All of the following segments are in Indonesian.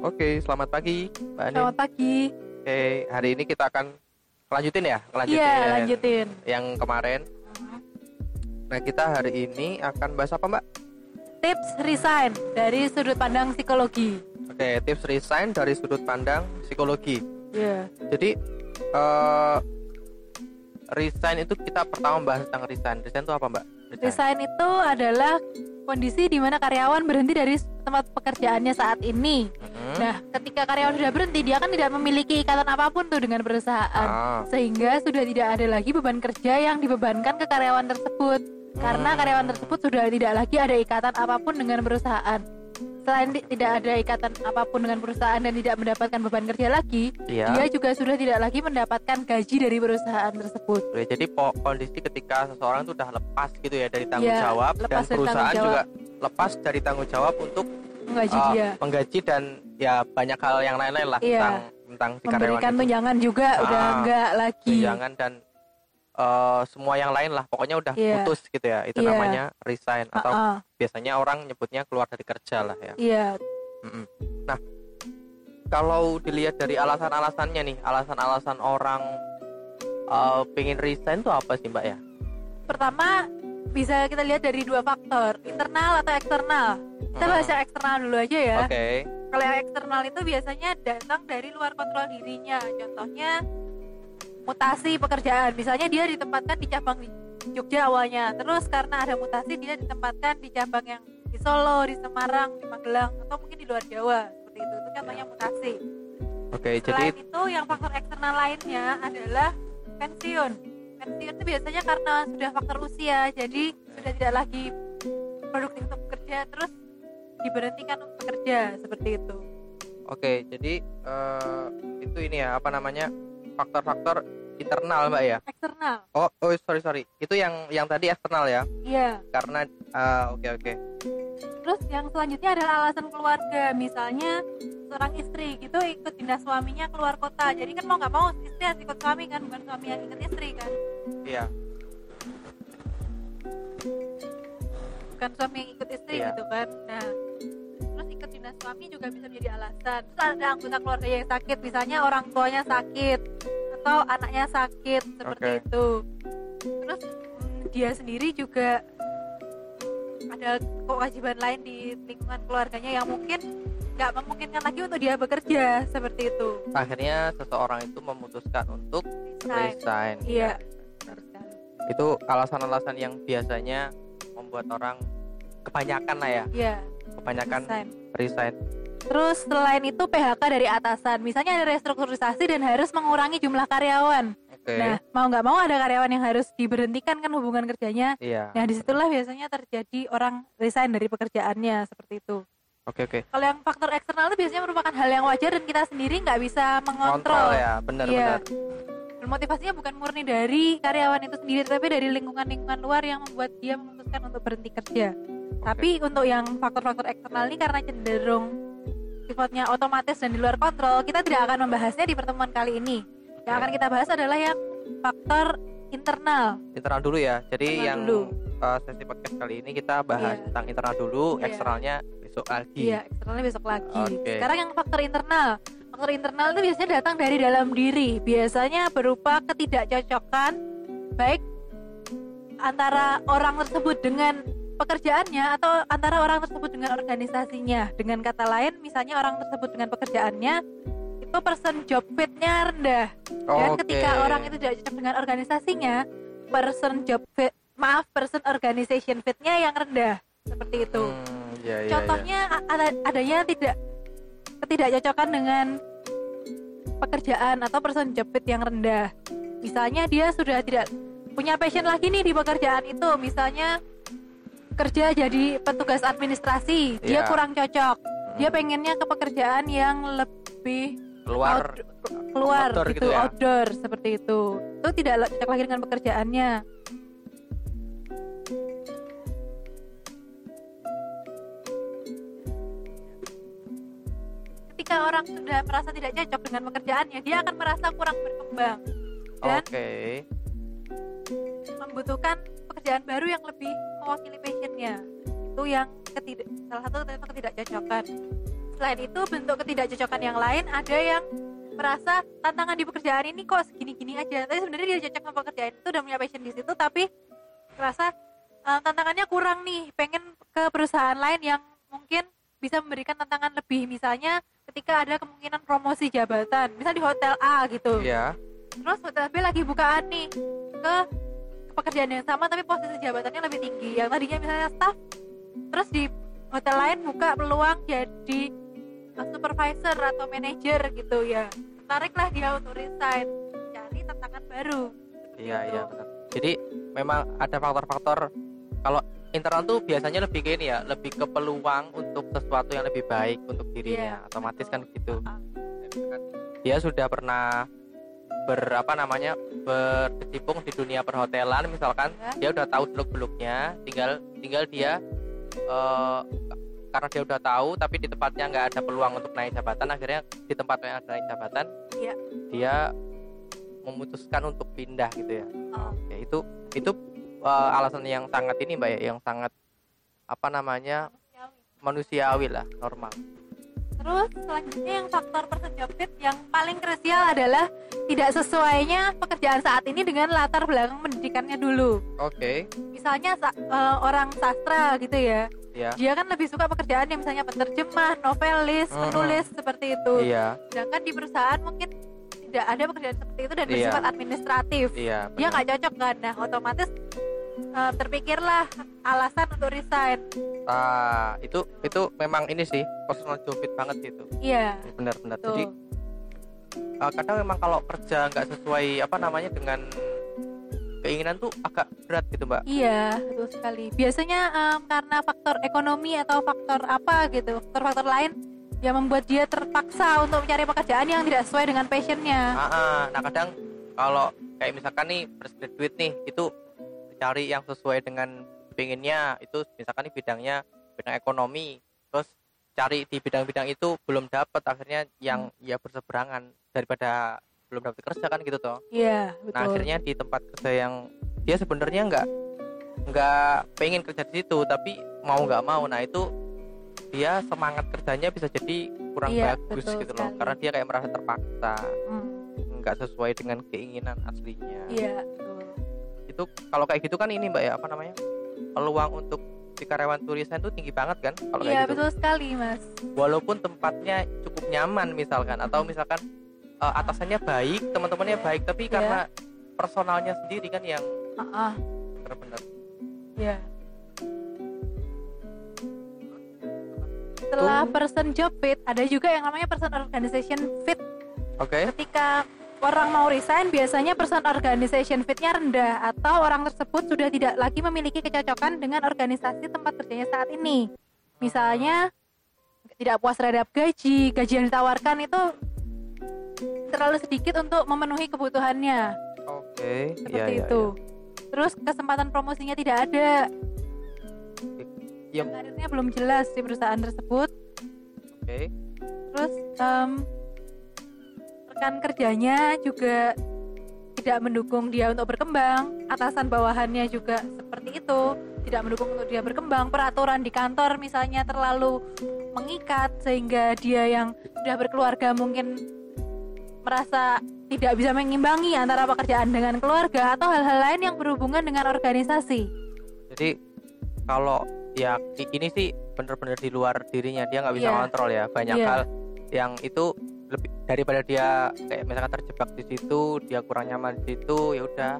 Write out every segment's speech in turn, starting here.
Oke, selamat pagi, Mbak Anin. Selamat pagi. Oke, hari ini kita akan lanjutin ya, lanjutin Iya, lanjutin. yang kemarin. Nah, kita hari ini akan bahas apa, Mbak? Tips resign dari sudut pandang psikologi. Oke, tips resign dari sudut pandang psikologi. Iya. Jadi, eh resign itu kita pertama bahas tentang resign. Resign itu apa, Mbak? Resign itu adalah kondisi di mana karyawan berhenti dari tempat pekerjaannya saat ini. Mhm. Nah, ketika karyawan sudah berhenti, dia kan tidak memiliki ikatan apa pun tuh dengan perusahaan. Ah, Sehingga sudah tidak ada lagi beban kerja yang dibebankan ke karyawan tersebut. Karena Hmm. karyawan tersebut sudah tidak lagi ada ikatan apa pun dengan perusahaan. Selain tidak ada ikatan apa pun dengan perusahaan dan tidak mendapatkan beban kerja lagi, iya. dia juga sudah tidak lagi mendapatkan gaji dari perusahaan tersebut. Oke, Jadi kondisi ketika seseorang itu udah lepas gitu ya dari tanggung Iya, jawab dan tanggung perusahaan jawab. juga lepas dari tanggung jawab untuk Menggaji uh, dia, menggaji dan ya banyak hal yang lain-lain lah Iya. tentang tentang karyawan memberikan tunjangan juga udah Ah, enggak lagi. tunjangan dan uh, semua yang lain lah pokoknya udah Iya. putus gitu ya itu Iya. namanya resign atau Ah, ah, biasanya orang nyebutnya keluar dari kerja lah ya Iya, Mm-mm. nah kalau dilihat dari alasan-alasannya nih alasan-alasan orang uh, pengen resign itu apa sih mbak ya pertama bisa kita lihat dari dua faktor, internal atau eksternal. Kita bahas yang eksternal dulu aja ya. oke Kalau yang eksternal itu biasanya datang dari luar kontrol dirinya. Contohnya mutasi pekerjaan. Misalnya dia ditempatkan di cabang di Jogja awalnya. Terus karena ada mutasi dia ditempatkan di cabang yang di Solo, di Semarang, di Magelang atau mungkin di luar Jawa. Seperti itu. Itu contohnya mutasi. oke jadi Selain itu yang faktor eksternal lainnya adalah pensiun. Pensiun itu biasanya karena sudah faktor usia, jadi sudah tidak lagi produktif untuk bekerja, terus diberhentikan untuk bekerja seperti itu. Oke, jadi eh, itu ini ya apa namanya faktor-faktor internal mbak ya? Eksternal, Oh, oh sorry sorry, itu yang yang tadi eksternal ya? iya. Karena ah, oke oke. Terus yang selanjutnya adalah alasan keluarga, misalnya seorang istri gitu ikut dinas suaminya keluar kota, jadi kan mau nggak mau istri harus ikut suami kan, bukan suami yang ikut istri kan, Iya. bukan suami yang ikut istri Iya. gitu kan. Nah, terus ikut dinas suami juga bisa menjadi alasan. Terus ada anggota keluarga yang sakit, misalnya orang tuanya sakit atau anaknya sakit seperti Oke. itu. Terus mm, dia sendiri juga ada kewajiban lain di lingkungan keluarganya yang mungkin nggak memungkinkan lagi untuk dia bekerja seperti itu. Akhirnya seseorang itu memutuskan untuk Resign. resign. Iya. Ya. Itu alasan-alasan yang biasanya membuat orang kebanyakan lah ya, Iya. kebanyakan resign. resign. Terus selain itu PHK dari atasan, misalnya ada restrukturisasi dan harus mengurangi jumlah karyawan. Oke. Nah, mau nggak mau ada karyawan yang harus diberhentikan kan hubungan kerjanya. Iya. Nah, di situlah biasanya terjadi orang resign dari pekerjaannya seperti itu. Oke oke. Kalau yang faktor eksternal itu biasanya merupakan hal yang wajar dan kita sendiri nggak bisa Kontrol mengontrol. ya, benar-benar. Iya. Dan motivasinya bukan murni dari karyawan itu sendiri, tapi dari lingkungan-lingkungan luar yang membuat dia memutuskan untuk berhenti kerja. Tapi untuk yang faktor-faktor eksternal ini karena cenderung sifatnya otomatis dan di luar kontrol, kita tidak akan membahasnya di pertemuan kali ini. Yang akan kita bahas adalah yang faktor internal. internal dulu ya. Jadi Internal yang dulu. uh, sesi podcast kali ini kita bahas Iya. tentang internal dulu, Iya. eksternalnya besok lagi. Iya, eksternalnya besok lagi. Oke. Sekarang yang faktor internal. Faktor internal itu biasanya datang dari dalam diri. Biasanya berupa ketidakcocokan baik antara orang tersebut dengan pekerjaannya atau antara orang tersebut dengan organisasinya. Dengan kata lain, misalnya orang tersebut dengan pekerjaannya itu person job fit-nya rendah. Dan Oke. ketika orang itu tidak cocok dengan organisasinya, person job fit, maaf, person organization fit-nya yang rendah. Seperti itu. Hmm, iya, iya. Contohnya a- ada adanya tidak ketidakcocokan dengan pekerjaan atau person job fit yang rendah. Misalnya dia sudah tidak punya passion lagi nih di pekerjaan itu, misalnya kerja jadi petugas administrasi, dia Iya. kurang cocok. Dia Hmm. pengennya ke pekerjaan yang lebih keluar out- keluar outdoor gitu, gitu ya? outdoor seperti itu. Itu tidak cocok lagi dengan pekerjaannya. Ketika orang sudah merasa tidak cocok dengan pekerjaannya, dia akan merasa kurang berkembang dan Oke. membutuhkan pekerjaan baru yang lebih mewakili passionnya. Itu yang ketidak salah satu tentang ketidakcocokan. Selain itu bentuk ketidakcocokan yang lain ada yang merasa tantangan di pekerjaan ini kok segini-gini aja. Tapi sebenarnya dia cocok sama pekerjaan itu udah punya passion di situ tapi merasa uh, tantangannya kurang nih. Pengen ke perusahaan lain yang mungkin bisa memberikan tantangan lebih. Misalnya ketika ada kemungkinan promosi jabatan misal di hotel A gitu. Iya. terus hotel B lagi bukaan nih ke pekerjaan yang sama tapi posisi jabatannya lebih tinggi. Yang tadinya misalnya staff terus di hotel lain buka peluang jadi supervisor atau manager gitu ya tariklah dia untuk resign cari tantangan baru Iya, Gitu. iya benar. Jadi memang ada faktor-faktor kalau internal tuh biasanya lebih ke ini ya, lebih ke peluang untuk sesuatu yang lebih baik untuk dirinya. Iya, Otomatis kan gitu. Ah. Dia sudah pernah berapa namanya berkecimpung di dunia perhotelan misalkan Ya. dia udah tahu seluk beluknya tinggal tinggal dia eh, karena dia udah tahu tapi di tempatnya nggak ada peluang untuk naik jabatan akhirnya di tempat yang ada naik jabatan Iya. dia memutuskan untuk pindah gitu ya Oh. Oke, itu itu uh, alasan yang sangat ini mbak ya, yang sangat apa namanya manusiawi lah, normal. Terus selanjutnya yang faktor fit yang paling krusial adalah tidak sesuainya pekerjaan saat ini dengan latar belakang pendidikannya dulu. Oke, Misalnya sa- eh, orang sastra gitu ya, ya, dia kan lebih suka pekerjaan yang misalnya penerjemah, novelis, Mm-mm. penulis seperti itu. iya, Sedangkan di perusahaan mungkin tidak ada pekerjaan seperti itu dan Iya. bersifat administratif. iya. Dia nggak cocok kan, nah otomatis eh, terpikirlah alasan untuk resign. Ah, itu itu memang ini sih personal job fit banget gitu. Iya, Benar-benar. Jadi uh, kadang memang kalau kerja nggak sesuai apa namanya dengan keinginan tuh agak berat gitu mbak. Iya, betul sekali. Biasanya em, karena faktor ekonomi atau faktor apa gitu, faktor-faktor lain yang membuat dia terpaksa untuk mencari pekerjaan yang tidak sesuai dengan passionnya. Ah, ah. nah kadang kalau kayak misalkan nih fresh graduate nih itu cari yang sesuai dengan pengennya itu misalkan nih bidangnya bidang ekonomi terus cari di bidang-bidang itu belum dapat akhirnya yang ya berseberangan daripada belum dapat kerja kan gitu toh Iya, betul. nah akhirnya di tempat kerja yang dia sebenarnya nggak nggak pengen kerja di situ tapi mau nggak mau nah itu dia semangat kerjanya bisa jadi kurang Iya, bagus betul gitu loh sekali. karena dia kayak merasa terpaksa Hmm, nggak sesuai dengan keinginan aslinya Iya, betul. itu kalau kayak gitu kan ini mbak ya apa namanya peluang untuk si karyawan tulisan itu tinggi banget kan kalau Iya, kayak gitu betul sekali, Mas. walaupun tempatnya cukup nyaman misalkan atau misalkan eh, atasannya baik teman-temannya baik tapi Iya. karena personalnya sendiri kan yang Ah, ah, benar-benar. Iya. Setelah person job fit, ada juga yang namanya person organization fit. Oke. Ketika orang mau resign biasanya person organization fitnya rendah atau orang tersebut sudah tidak lagi memiliki kecocokan dengan organisasi tempat kerjanya saat ini. Misalnya tidak puas terhadap gaji gaji yang ditawarkan itu terlalu sedikit untuk memenuhi kebutuhannya. Oke seperti Iya, iya, itu. terus kesempatan promosinya tidak ada. Iya. karirnya belum jelas di perusahaan tersebut. Oke. Terus em, rekan kerjanya juga tidak mendukung dia untuk berkembang. Atasan bawahannya juga seperti itu tidak mendukung untuk dia berkembang. Peraturan di kantor misalnya terlalu mengikat sehingga dia yang sudah berkeluarga mungkin merasa tidak bisa mengimbangi antara pekerjaan dengan keluarga atau hal-hal lain yang berhubungan dengan organisasi jadi kalau ya ini sih benar-benar di luar dirinya dia nggak bisa Iya. kontrol ya banyak Iya. hal yang itu lebih daripada dia kayak misalkan terjebak di situ dia kurang nyaman di situ ya udah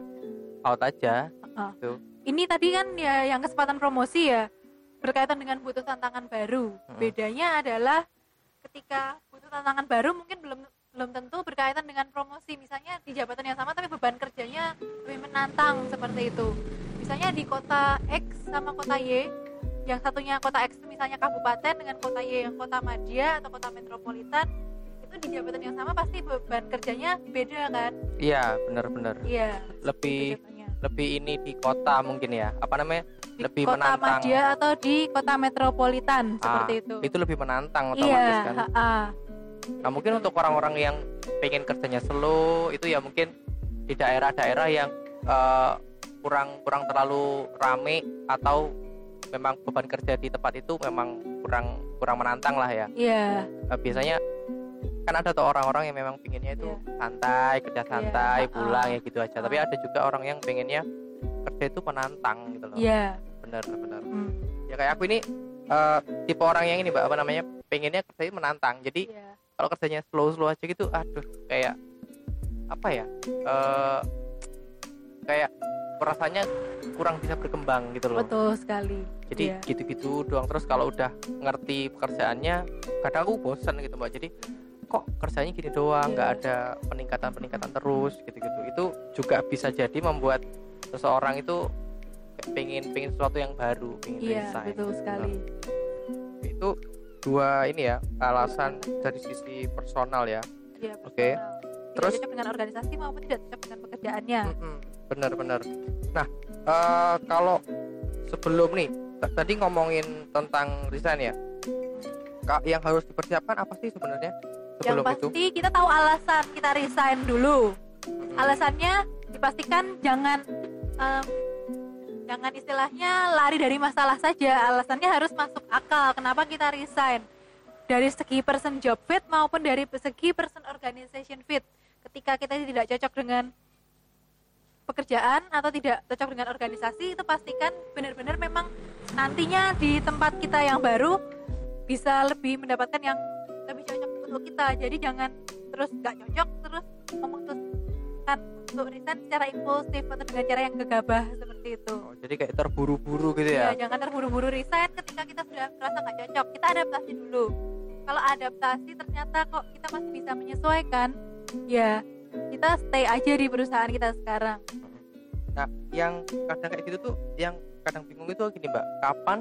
out aja Heeh. Gitu. Ini tadi kan ya yang kesempatan promosi ya berkaitan dengan butuh tantangan baru. Mm-mm. Bedanya adalah ketika butuh tantangan baru mungkin belum belum tentu berkaitan dengan promosi. Misalnya di jabatan yang sama tapi beban kerjanya lebih menantang seperti itu. Misalnya di kota X sama kota Y, yang satunya kota X itu misalnya kabupaten dengan kota Y yang kota madya atau kota metropolitan itu di jabatan yang sama pasti beban kerjanya beda kan? iya benar-benar Iya. lebih jatuhnya. lebih ini di kota mungkin ya apa namanya di lebih kota menantang. madya atau di kota metropolitan Ah, seperti itu. itu lebih menantang otomatis Iya, kan ha-ha. Nah mungkin untuk orang-orang yang pengen kerjanya slow itu ya mungkin di daerah-daerah yang eh, kurang kurang terlalu rame atau memang beban kerja di tempat itu memang kurang kurang menantang lah ya. Iya. Eh, biasanya kan ada tuh orang-orang yang memang pinginnya itu Iya. santai kerja santai Iya, pulang uh-uh. ya gitu aja. Tapi ada juga orang yang pengennya kerja itu menantang gitu loh. Iya. Bener bener Hmm, ya kayak aku ini eh, tipe orang yang ini mbak apa namanya pengennya kerja itu menantang. Jadi iya kalau kerjanya slow slow aja gitu aduh kayak apa ya eh kayak rasanya kurang bisa berkembang gitu loh. Betul sekali. Jadi Iya. gitu-gitu doang. Terus kalau udah ngerti pekerjaannya kadang aku bosan gitu mbak. Jadi kok kerjanya gini doang nggak ada peningkatan peningkatan terus gitu-gitu. Itu juga bisa jadi membuat seseorang itu pengen pengen sesuatu yang baru pengen iya resign betul sekali. Itu dua ini ya alasan dari sisi personal ya. Iya Oke. personal. Tidak Terus- cocok dengan organisasi maupun tidak cocok dengan pekerjaannya. Mm-mm, bener-bener nah eh, kalau sebelum nih tadi ngomongin tentang resign ya. Kak, yang harus dipersiapkan apa sih sebenarnya yang sebelum itu? pasti kita tahu alasan kita resign dulu. Alasannya dipastikan jangan em, jangan istilahnya lari dari masalah saja. Alasannya harus masuk akal. Kenapa kita resign? Dari segi person job fit maupun dari segi person organization fit. Ketika kita tidak cocok dengan pekerjaan atau tidak cocok dengan organisasi itu pastikan benar-benar memang nantinya di tempat kita yang baru bisa lebih mendapatkan yang lebih cocok untuk kita. Jadi jangan terus nggak cocok terus memutuskan untuk resign secara impulsif atau dengan cara yang gegabah seperti itu. Oh, jadi kayak terburu-buru gitu ya? ya jangan terburu-buru resign ketika kita sudah merasa nggak cocok. Kita adaptasi dulu. Kalau adaptasi ternyata kok kita masih bisa menyesuaikan ya kita stay aja di perusahaan kita sekarang. Nah yang kadang kayak gitu tuh yang kadang bingung itu gini mbak. Kapan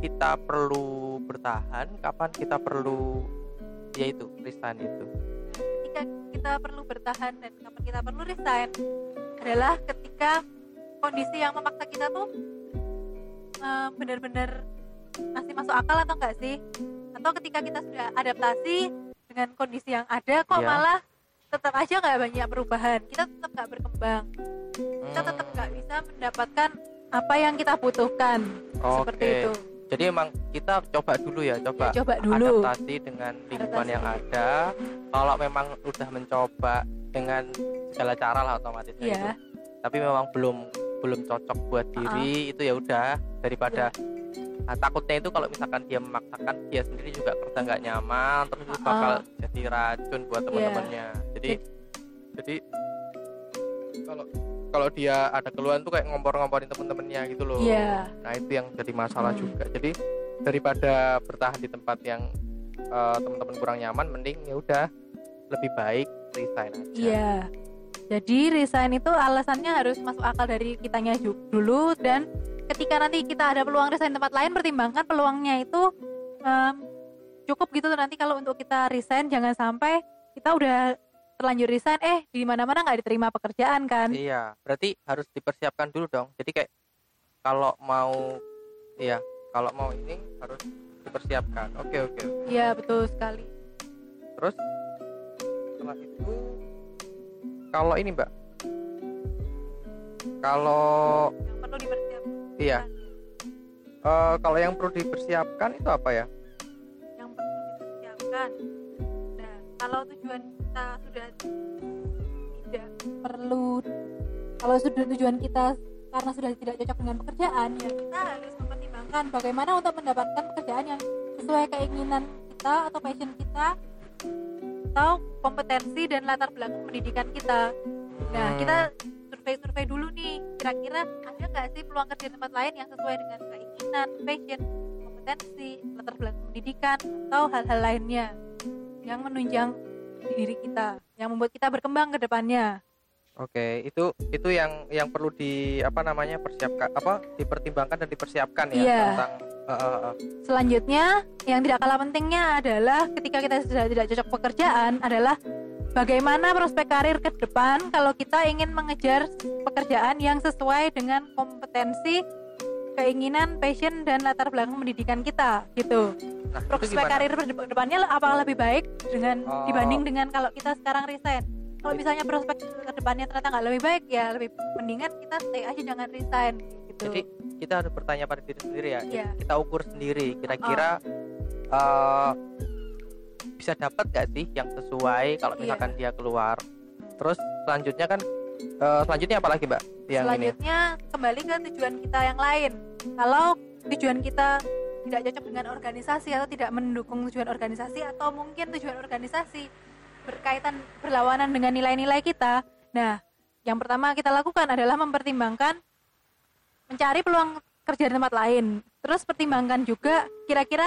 kita perlu bertahan? Kapan kita perlu ya itu resign itu kita perlu bertahan dan kapan kita perlu resign adalah ketika kondisi yang memaksa kita tuh eh, benar-benar masih masuk akal atau enggak sih? Atau ketika kita sudah adaptasi dengan kondisi yang ada kok Iya. malah tetap aja nggak banyak perubahan? Kita tetap nggak berkembang. Kita Hmm, tetap nggak bisa mendapatkan apa yang kita butuhkan. Seperti oke. itu jadi emang kita coba dulu ya coba Ya, coba dulu. adaptasi dengan lingkungan yang ada. Kalau memang udah mencoba dengan segala cara lah otomatis ya Iya. itu. tapi memang belum belum cocok buat diri itu ya udah. Daripada Nah, takutnya itu kalau misalkan dia memaksakan dia sendiri juga kerja nggak nyaman terus itu bakal jadi racun buat Iya. teman-temannya. Jadi jadi kalau kalau dia ada keluhan tuh kayak ngompor-ngomporin teman-temannya gitu loh Iya. Nah itu yang jadi masalah Hmm. juga. Jadi daripada bertahan di tempat yang eh, teman-teman kurang nyaman, mending ya udah lebih baik resign aja. Iya. Jadi resign itu alasannya harus masuk akal dari kitanya dulu dan ketika nanti kita ada peluang resign tempat lain pertimbangkan peluangnya itu em, cukup gitu nanti kalau untuk kita resign jangan sampai kita udah terlanjur resign eh di mana-mana nggak diterima pekerjaan kan. Iya, berarti harus dipersiapkan dulu dong. Jadi kayak kalau mau, iya, kalau mau ini harus dipersiapkan. Oke oke. Iya betul sekali. Terus setelah itu, kalau ini mbak, kalau Yang perlu dipersiapkan. iya, eh, kalau yang perlu dipersiapkan itu apa ya? Yang perlu dipersiapkan. Nah kalau tujuan kita sudah tidak perlu kalau sudah tujuan kita karena sudah tidak cocok dengan pekerjaan ya kita harus mempertimbangkan bagaimana untuk mendapatkan pekerjaan yang sesuai keinginan kita atau passion kita atau kompetensi dan latar belakang pendidikan kita. Nah Hmm, kita survei-survei dulu nih kira-kira ada nggak sih peluang kerja di tempat lain yang sesuai dengan keinginan passion kompetensi latar belakang pendidikan atau hal-hal lainnya yang menunjang diri kita yang membuat kita berkembang ke depannya Oke, itu itu yang yang perlu di apa namanya persiapkan apa dipertimbangkan dan dipersiapkan ya Iya. tentang eh, eh, eh. Selanjutnya, yang tidak kalah pentingnya adalah ketika kita sudah tidak cocok pekerjaan adalah bagaimana prospek karir ke depan kalau kita ingin mengejar pekerjaan yang sesuai dengan kompetensi, keinginan, passion dan latar belakang pendidikan kita gitu. Nah, Prospek karir ke depannya apakah lebih baik dengan Oh. dibanding dengan kalau kita sekarang resign? Kalau misalnya prospek ke depannya ternyata nggak lebih baik ya lebih mendingan kita stay aja jangan resign gitu. jadi kita harus bertanya pada diri sendiri ya Iya. kita ukur sendiri kira-kira eh, bisa dapat gak sih yang sesuai kalau Iya. misalkan dia keluar terus selanjutnya kan eh, selanjutnya apa lagi mbak? Yang ini? Selanjutnya kembali ke tujuan kita yang lain. Kalau tujuan kita tidak cocok dengan organisasi atau tidak mendukung tujuan organisasi atau mungkin tujuan organisasi berkaitan berlawanan dengan nilai-nilai kita nah yang pertama kita lakukan adalah mempertimbangkan mencari peluang kerja di tempat lain. Terus pertimbangkan juga kira-kira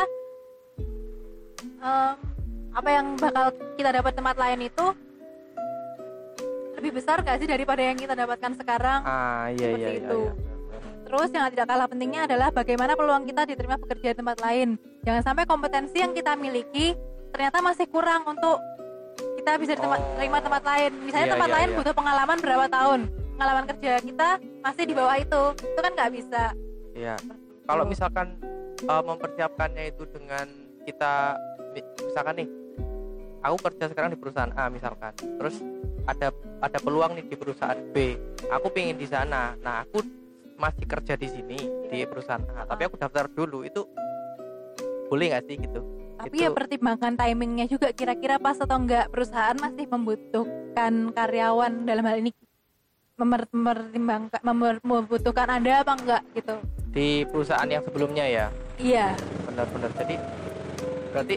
em, apa yang bakal kita dapat tempat lain itu lebih besar gak sih daripada yang kita dapatkan sekarang ah iya Seperti iya iya, itu. iya. Terus yang tidak kalah pentingnya adalah bagaimana peluang kita diterima bekerja di tempat lain. Jangan sampai kompetensi yang kita miliki ternyata masih kurang untuk kita bisa diterima Oh. terima tempat lain. Misalnya Iya, tempat iya, lain iya. butuh pengalaman berapa tahun. Pengalaman kerja kita masih di bawah itu. Itu kan nggak bisa. Iya. Kalau misalkan eh, mempersiapkannya itu dengan kita mi- misalkan nih, aku kerja sekarang di perusahaan A misalkan, terus ada ada peluang nih di perusahaan B, aku pengen di sana. Nah aku masih kerja di sini di perusahaan A, tapi aku daftar dulu itu boleh nggak sih gitu? Tapi Itu- ya pertimbangkan timingnya juga kira-kira pas atau enggak perusahaan masih membutuhkan karyawan dalam hal ini memper- mempertimbangkan memper- membutuhkan Anda apa enggak gitu. Di perusahaan yang sebelumnya ya, Iya. benar-benar. Jadi berarti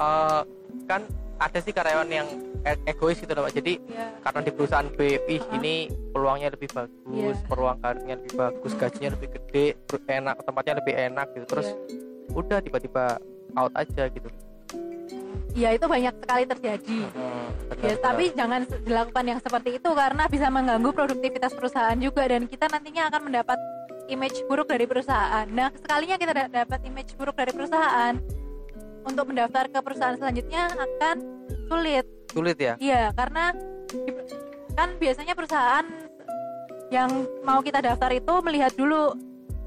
eh, kan ada sih karyawan yang e- egois gitu loh Pak. Jadi Iya. karena di perusahaan B, ih Uh-uh. ini peluangnya lebih bagus, Iya. peluang karirnya lebih bagus, gajinya lebih gede, enak tempatnya lebih enak gitu. Terus Iya. udah tiba-tiba out aja gitu. Iya itu banyak sekali terjadi. Hmm, benar, Ya, benar. tapi jangan dilakukan yang seperti itu karena bisa mengganggu produktivitas perusahaan juga dan kita nantinya akan mendapat image buruk dari perusahaan. Nah, sekalinya kita da- dapat image buruk dari perusahaan, untuk mendaftar ke perusahaan selanjutnya akan sulit. sulit ya. Iya, karena kan biasanya perusahaan yang mau kita daftar itu melihat dulu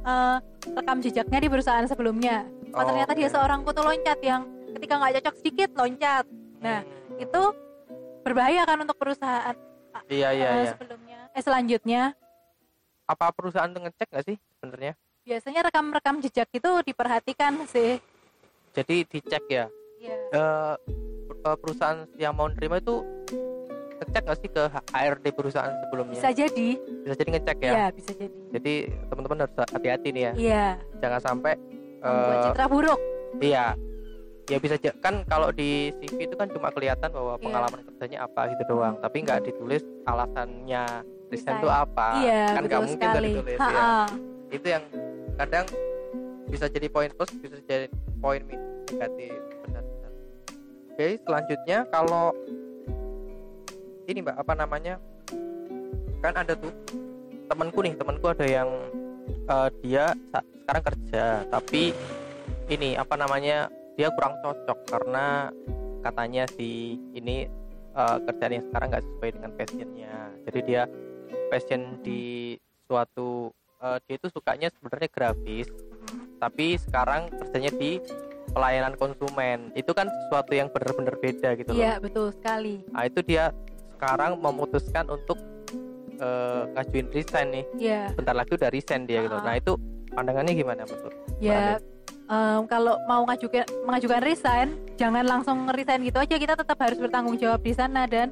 eh, rekam jejaknya di perusahaan sebelumnya. Oh, Oh, ternyata dia oke. seorang kutu loncat yang ketika nggak cocok sedikit loncat. Nah, Hmm. itu berbahaya kan untuk perusahaan iya iya eh, iya. sebelumnya eh selanjutnya Apa perusahaan tuh ngecek nggak sih sebenarnya? biasanya rekam-rekam jejak itu diperhatikan sih Jadi dicek ya. ya Eh, per- perusahaan yang mau nerima itu ngecek nggak sih ke HRD perusahaan sebelumnya? bisa jadi Bisa jadi ngecek ya. ya bisa jadi Jadi teman-teman harus hati-hati nih ya. iya Jangan sampai membuat eh, citra buruk Iya. Ya bisa aja kan kalau di CV itu kan cuma kelihatan bahwa Iya. pengalaman kerjanya apa gitu doang, tapi nggak ditulis alasannya resign Resign. itu apa. iya kan nggak mungkin sekali ditulis Ha-ha. ya. Itu yang kadang bisa jadi poin plus, bisa jadi poin negatif. Benar-benar. Oke, selanjutnya kalau ini Mbak apa namanya? Kan ada tuh temanku nih, temanku ada yang eh, dia sekarang kerja tapi ini apa namanya dia kurang cocok karena katanya si ini eh, kerjaan sekarang nggak sesuai dengan passionnya jadi dia passion di suatu eh, dia itu sukanya sebenarnya grafis tapi sekarang kerjanya di pelayanan konsumen. Itu kan sesuatu yang benar-benar beda gitu loh. Iya betul sekali. Nah itu dia sekarang memutuskan untuk ngajuin resign nih. Iya. Bentar lagi udah resign dia gitu. Ah. nah itu pandangannya gimana menurut ya em, kalau mau ngajukan mengajukan resign jangan langsung resign gitu aja. Kita tetap harus bertanggung jawab di sana dan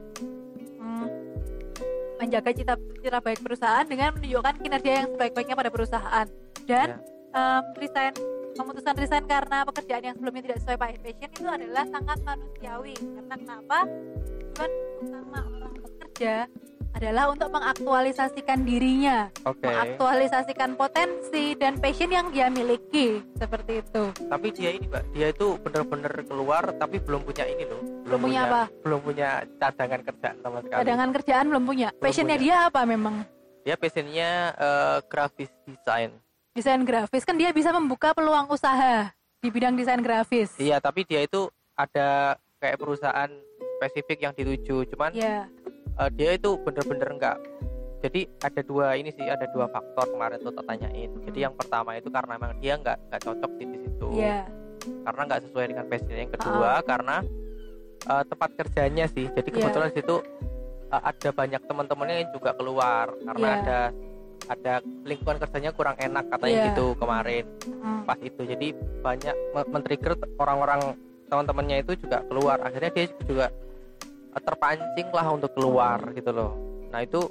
mm, menjaga cita citra baik perusahaan dengan menunjukkan kinerja yang sebaik-baiknya pada perusahaan. Dan em, resign pemutusan resign karena pekerjaan yang sebelumnya tidak sesuai passion itu adalah sangat manusiawi. Karena kenapa? Tujuan utama orang bekerja adalah untuk mengaktualisasikan dirinya oke. mengaktualisasikan potensi dan passion yang dia miliki. Seperti itu. Tapi dia ini mbak dia itu bener-bener keluar tapi belum punya ini loh. Belum, punya apa? belum punya cadangan kerjaan sama sekali. Cadangan kerjaan belum punya. Passionnya punya. dia apa memang? Dia passionnya eh, grafis desain desain grafis. Kan dia bisa membuka peluang usaha di bidang desain grafis. Iya tapi dia itu ada kayak perusahaan spesifik yang dituju. Cuman ya eh, dia itu bener-bener enggak jadi ada dua ini sih ada dua faktor kemarin tuh tanyain. Jadi yang pertama itu karena memang dia nggak nggak cocok di situ. Ya karena nggak sesuai dengan passion yang kedua karena eh, tempat kerjanya sih. Jadi Iya. kebetulan di situ eh, ada banyak teman-temannya yang juga keluar. Karena Iya. ada ada lingkungan kerjanya kurang enak katanya Iya. gitu kemarin Hmm. pas itu jadi banyak me- men-trigger orang-orang teman-temannya itu juga keluar akhirnya dia juga eh, terpancing lah untuk keluar gitu loh nah itu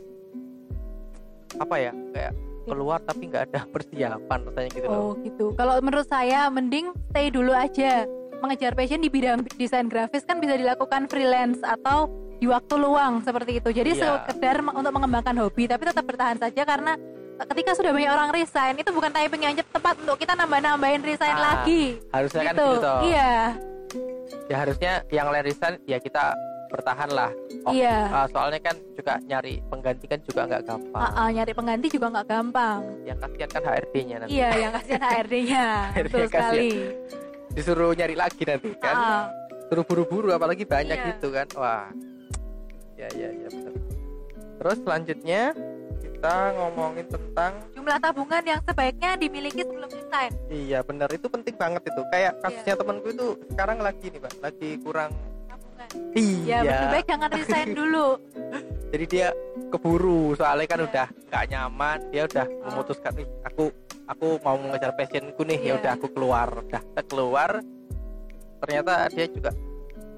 apa ya kayak keluar tapi nggak ada persiapan rasanya gitu loh Oh gitu. Kalau menurut saya mending stay dulu aja. Mengejar passion di bidang desain grafis kan bisa dilakukan freelance atau di waktu luang seperti itu. Jadi Iya. sekedar untuk mengembangkan hobi tapi tetap bertahan saja karena ketika sudah banyak orang resign itu bukan typing yang tepat untuk kita nambah-nambahin resign Ah, lagi. harusnya kan gitu. gitu toh Iya. ya harusnya yang lain resign ya kita bertahan lah Oh, Iya. Ah, soalnya kan juga nyari pengganti kan juga nggak gampang Ah, ah, nyari pengganti juga nggak gampang. yang kasihan kan HRD-nya nanti Iya, yang kasihan HRD-nya. HRD Betul sekali. disuruh nyari lagi nanti kan Ah, suruh buru-buru apalagi banyak Iya. gitu kan wah ya ya ya benar terus selanjutnya kita ngomongin tentang jumlah tabungan yang sebaiknya dimiliki sebelum resign. iya benar itu penting banget itu kayak Iya. kasusnya temanku itu sekarang lagi nih pak lagi kurang Tabungan. iya Ya, lebih baik jangan resign dulu. jadi dia keburu soalnya kan Iya. udah nggak nyaman dia udah Oh. memutuskan nih aku aku mau mengejar passionku nih ya Iya. udah aku keluar udah kita keluar ternyata dia juga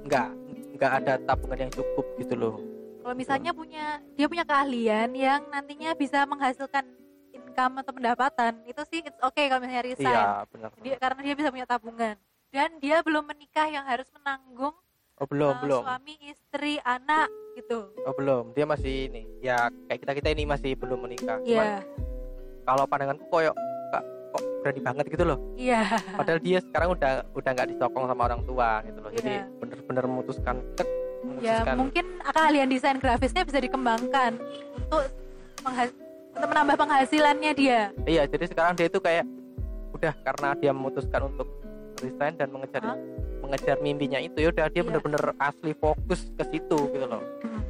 nggak nggak ada tabungan yang cukup gitu loh Kalau misalnya punya dia punya keahlian yang nantinya bisa menghasilkan income atau pendapatan, itu sih it's okay kalau misalnya resign. iya benar Dia, karena dia bisa punya tabungan. Dan dia belum menikah yang harus menanggung oh belum uh, belum suami, istri, anak gitu. oh belum dia masih ini ya kayak kita kita ini masih belum menikah Iya. kalau pandanganku koyok kok kok berani banget gitu loh Iya. padahal dia sekarang udah udah nggak disokong sama orang tua gitu loh jadi Iya. bener-bener memutuskan Ya, mungkin keahlian desain grafisnya bisa dikembangkan untuk menambah penghasilannya dia. Iya, jadi sekarang dia itu kayak udah karena dia memutuskan untuk resign dan mengejar Hah? mengejar mimpinya itu ya udah dia Iya. bener-bener asli fokus ke situ gitu loh.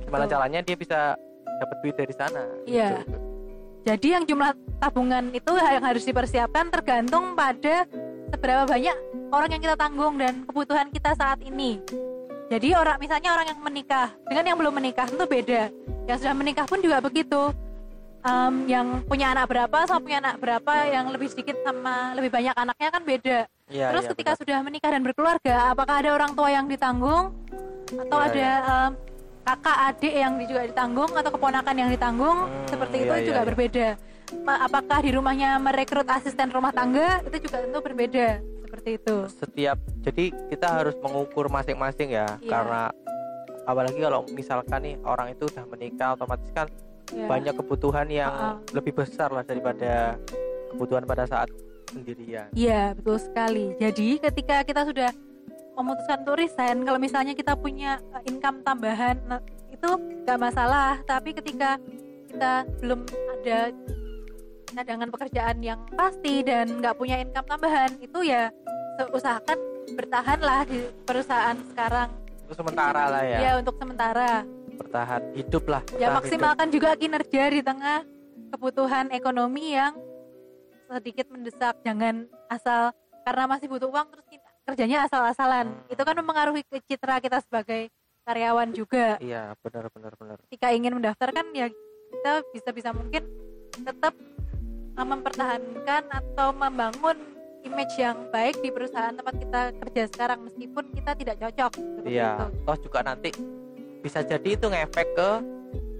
Gimana Betul. caranya dia bisa dapat duit dari sana. Iya. gitu. Jadi yang jumlah tabungan itu yang harus dipersiapkan tergantung pada seberapa banyak orang yang kita tanggung dan kebutuhan kita saat ini. Jadi orang misalnya orang yang menikah dengan yang belum menikah itu beda. Yang sudah menikah pun juga begitu. Em, yang punya anak berapa sama punya anak berapa yang lebih sedikit sama lebih banyak anaknya kan beda. Iya, Terus iya, ketika benar. sudah menikah dan berkeluarga, apakah ada orang tua yang ditanggung atau Iya, ada em, kakak adik yang juga ditanggung atau keponakan yang ditanggung? Hmm, seperti iya, itu iya, juga iya. berbeda. Apakah di rumahnya merekrut asisten rumah tangga? Itu juga tentu berbeda seperti itu. setiap jadi kita harus mengukur masing-masing ya Iya. karena apalagi kalau misalkan nih orang itu udah menikah otomatis kan Ya. banyak kebutuhan yang ah. lebih besar lah daripada kebutuhan pada saat sendirian. Iya, betul sekali. Jadi ketika kita sudah memutuskan untuk resign, kalau misalnya kita punya uh, income tambahan, nah, itu nggak masalah. Tapi ketika kita belum ada cadangan pekerjaan yang pasti dan nggak punya income tambahan, itu ya usahakan bertahanlah di perusahaan sekarang. Itu sementara lah ya, Ya, untuk sementara. bertahan hidup lah. Ya maksimalkan juga kinerja di tengah kebutuhan ekonomi yang sedikit mendesak. Jangan asal karena masih butuh uang terus kita kerjanya asal-asalan. Hmm. Itu kan mempengaruhi citra kita sebagai karyawan juga. hidup. Iya, benar benar benar. Ketika ingin mendaftarkan ya kita bisa-bisa mungkin tetap mempertahankan atau membangun image yang baik di perusahaan tempat kita kerja sekarang meskipun kita tidak cocok. Iya, toh juga nanti bisa jadi itu ngefek ke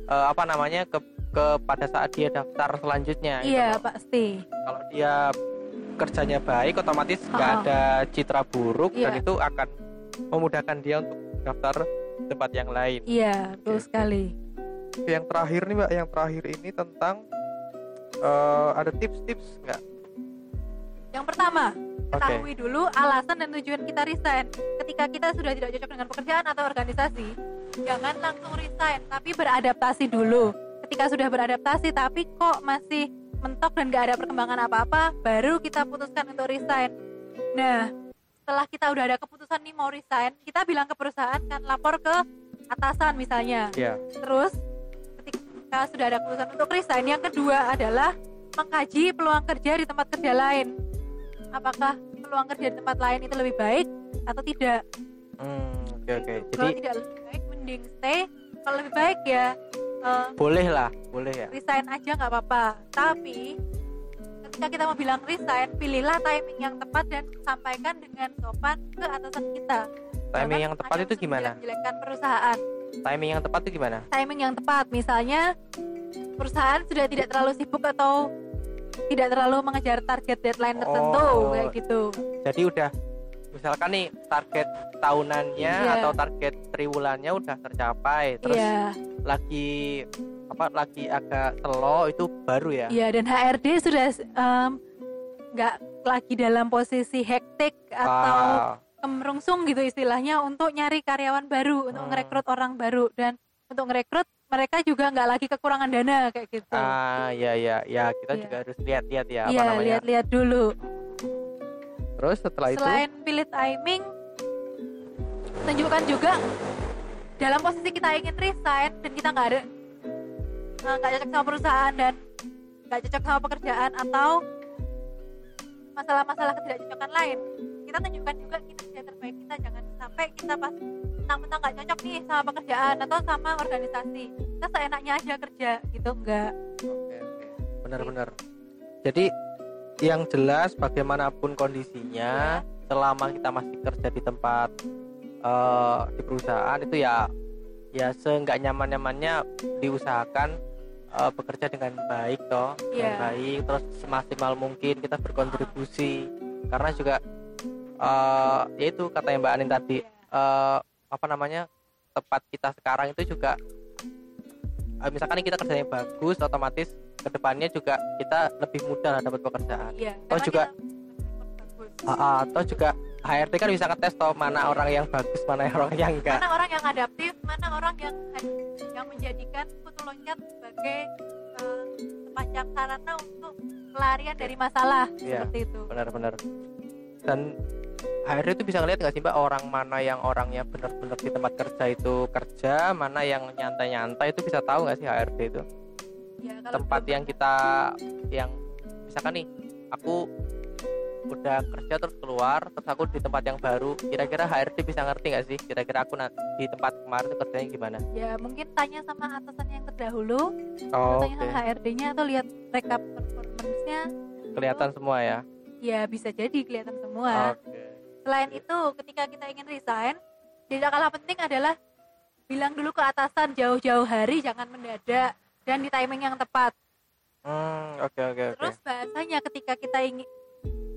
eh, apa namanya ke ke pada saat dia daftar selanjutnya. gitu Iya loh. pasti. Kalau dia kerjanya baik, otomatis nggak Ha-ha. ada citra buruk dan Iya. itu akan memudahkan dia untuk daftar tempat yang lain. Iya betul Oke. sekali. Yang terakhir nih mbak, yang terakhir ini tentang eh, ada tips-tips nggak? Yang pertama, ketahui dulu alasan dan tujuan kita resign. Ketika kita sudah tidak cocok dengan pekerjaan atau organisasi, jangan langsung resign, tapi beradaptasi dulu. Ketika sudah beradaptasi tapi kok masih mentok dan gak ada perkembangan apa-apa, baru kita putuskan untuk resign. Nah, setelah kita udah ada keputusan nih mau resign, kita bilang ke perusahaan kan lapor ke atasan misalnya. Iya. Terus ketika sudah ada keputusan untuk resign, yang kedua adalah mengkaji peluang kerja di tempat kerja lain. Apakah peluang kerja di tempat lain itu lebih baik atau tidak? Hmm, oke oke. Kalau Jadi tidak lebih baik, mending stay. Kalau lebih baik ya eh, boleh lah boleh ya resign aja nggak apa-apa tapi ketika kita mau bilang resign pilihlah timing yang tepat dan sampaikan dengan sopan ke atasan kita timing yang tepat itu gimana menjelek-jelekan perusahaan timing yang tepat itu gimana? Timing yang tepat. Misalnya perusahaan sudah tidak terlalu sibuk atau tidak terlalu mengejar target deadline tertentu Oh. kayak gitu. Jadi udah misalkan nih target tahunannya Iya. atau target triwulannya udah tercapai terus iya. lagi apa lagi agak slow itu baru ya? Iya dan HRD sudah nggak lagi dalam posisi hektik atau Ah, kemerungsung gitu istilahnya untuk nyari karyawan baru untuk Hmm. ngerekrut orang baru. Dan untuk ngerekrut mereka juga nggak lagi kekurangan dana kayak gitu. Ah ya ya ya kita Iya. juga harus lihat-lihat ya apa iya namanya. lihat-lihat dulu. Terus setelah itu? Selain pilih timing tunjukkan juga dalam posisi kita ingin resign dan kita nggak ada nggak cocok sama perusahaan dan nggak cocok sama pekerjaan atau masalah-masalah ketidakcocokan lain kita tunjukkan juga kinerja terbaik kita jangan sampai kita pas mentang-mentang nggak cocok nih sama pekerjaan atau sama organisasi kita seenaknya aja kerja gitu enggak Oke, oke. Benar-benar. Jadi yang jelas bagaimanapun kondisinya, selama kita masih kerja di tempat eh, di perusahaan itu ya ya seenggak nyaman-nyamannya diusahakan eh, bekerja dengan baik toh, dengan Iya. baik terus semaksimal mungkin kita berkontribusi karena juga eh yaitu kata yang Mbak Anin tadi. Eh, apa namanya tempat kita sekarang itu juga eh, misalkan kita kerjanya bagus otomatis ke depannya juga kita lebih mudah lah dapat pekerjaan. Iya karena juga- ah, atau juga HRD kan bisa ngetes toh mana orang yang bagus mana orang yang enggak. Mana orang yang adaptif mana orang yang yang menjadikan kutu loncat sebagai eh, semacam sarana untuk pelarian dari masalah. Iya. seperti itu. benar-benar. Dan HRD itu bisa ngeliat nggak sih mbak orang mana yang orangnya benar-benar di tempat kerja itu kerja mana yang nyantai-nyantai itu bisa tahu nggak sih HRD itu? Ya, kalau tempat yang kita yang misalkan nih aku udah kerja terus keluar terus aku di tempat yang baru kira-kira HRD bisa ngerti nggak sih? Kira-kira aku di tempat kemarin itu kerjanya gimana? Ya mungkin tanya sama atasan yang terdahulu oh, tanya sama HRD-nya atau lihat rekap performance-nya. Kelihatan semua ya? Ya bisa jadi kelihatan semua. Oke selain itu ketika kita ingin resign tidak kalah penting adalah bilang dulu ke atasan jauh-jauh hari jangan mendadak dan di timing yang tepat hmm oke oke oke Terus bahasanya ketika kita ingin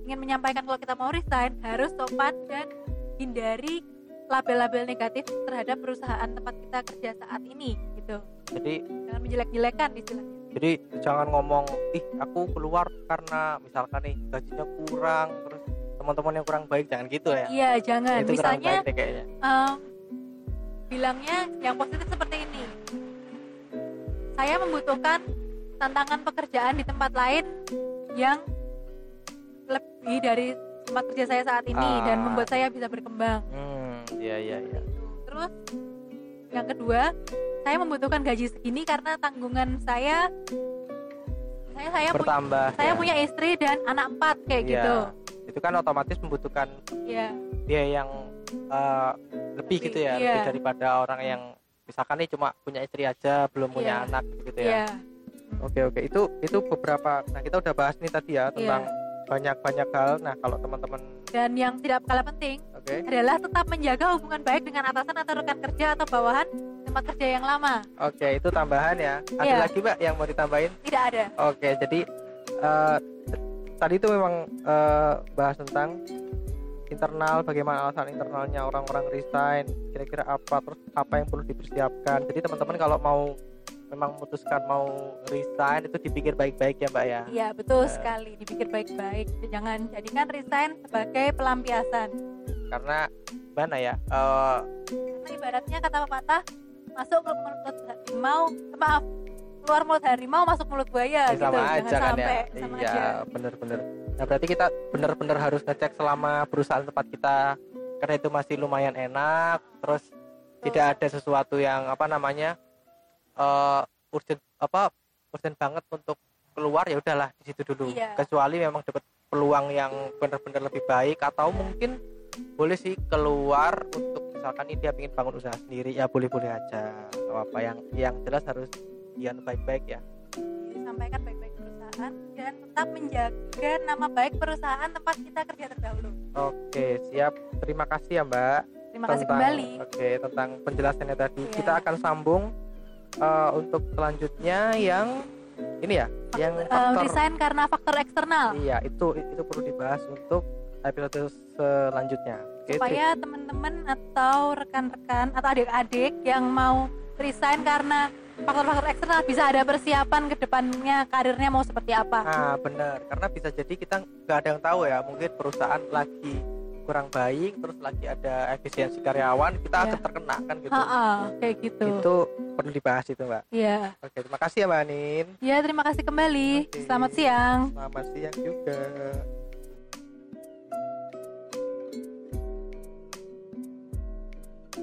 ingin menyampaikan kalau kita mau resign harus sopan dan hindari label-label negatif terhadap perusahaan tempat kita kerja saat ini gitu. jadi Jangan menjelek-jelekan istilahnya. jadi jangan ngomong ih aku keluar karena misalkan nih gajinya kurang teman-teman yang kurang baik jangan gitu ya Iya, jangan. itu kurang Misalnya baik deh kayaknya em, bilangnya yang positif seperti ini. Saya membutuhkan tantangan pekerjaan di tempat lain yang lebih dari tempat kerja saya saat ini dan Ah. membuat saya bisa berkembang. hmm iya iya iya Terus yang kedua, saya membutuhkan gaji segini karena tanggungan saya saya saya punya bertambah saya ya. punya istri dan anak empat kayak Iya. gitu. Itu kan otomatis membutuhkan Ya, biaya yang eh, lebih gitu ya Iya. lebih daripada orang yang misalkan nih cuma punya istri aja belum punya Iya. anak gitu ya ya, oke oke itu itu beberapa nah kita udah bahas nih tadi ya tentang banyak banyak hal nah kalau teman-teman Dan yang tidak kalah penting oke adalah tetap menjaga hubungan baik dengan atasan atau rekan kerja atau bawahan tempat kerja yang lama. oke itu tambahan ya ada Iya. lagi mbak yang mau ditambahin Tidak ada. Oke, jadi eh, t- tadi itu memang eh, bahas tentang internal, bagaimana alasan internalnya orang-orang resign, kira-kira apa, terus apa yang perlu dipersiapkan. Jadi teman-teman kalau mau memang memutuskan mau resign itu dipikir baik-baik ya mbak ya. Iya, betul Eh. sekali. Dipikir baik-baik. Jangan jadikan resign sebagai pelampiasan. Karena mana ya? eh, Karena ibaratnya kata pepatah, masuk mulut harimau, eh, maaf, keluar mulut harimau masuk mulut buaya ya gitu. sama Jangan aja kan sampai ya. sama Iya, bener-bener. Nah berarti kita bener-bener harus ngecek selama perusahaan tempat kita karena itu masih lumayan enak, terus tidak ada sesuatu yang apa namanya eh urgent apa urgent banget untuk keluar ya udahlah di situ dulu. Iya. Kecuali memang dapat peluang yang benar-benar lebih baik atau mungkin boleh sih keluar untuk misalkan ini dia ingin bangun usaha sendiri ya boleh-boleh aja. Atau apa yang yang jelas harus dian baik-baik ya disampaikan baik-baik perusahaan dan tetap menjaga nama baik perusahaan tempat kita kerja terdahulu. oke siap terima kasih ya mbak Terima kasih tentang- kembali. oke tentang penjelasannya tadi Iya. kita akan sambung eh, untuk selanjutnya yang ini ya yang Eh, faktor resign karena faktor eksternal iya itu itu perlu dibahas untuk episode selanjutnya oke supaya teman-teman atau rekan-rekan atau adik-adik yang mau resign karena faktor-faktor eksternal bisa ada persiapan ke depannya karirnya mau seperti apa. Nah, benar. Karena bisa jadi kita nggak ada yang tahu ya. Mungkin perusahaan lagi kurang baik, terus lagi ada efisiensi karyawan, kita Iya. akan terkena kan gitu. Ha-ha, kayak gitu. Itu perlu dibahas itu, Mbak. Iya. Oke, terima kasih ya, Mbak Anin. Ya, terima kasih kembali. Oke. Selamat siang. Selamat siang juga.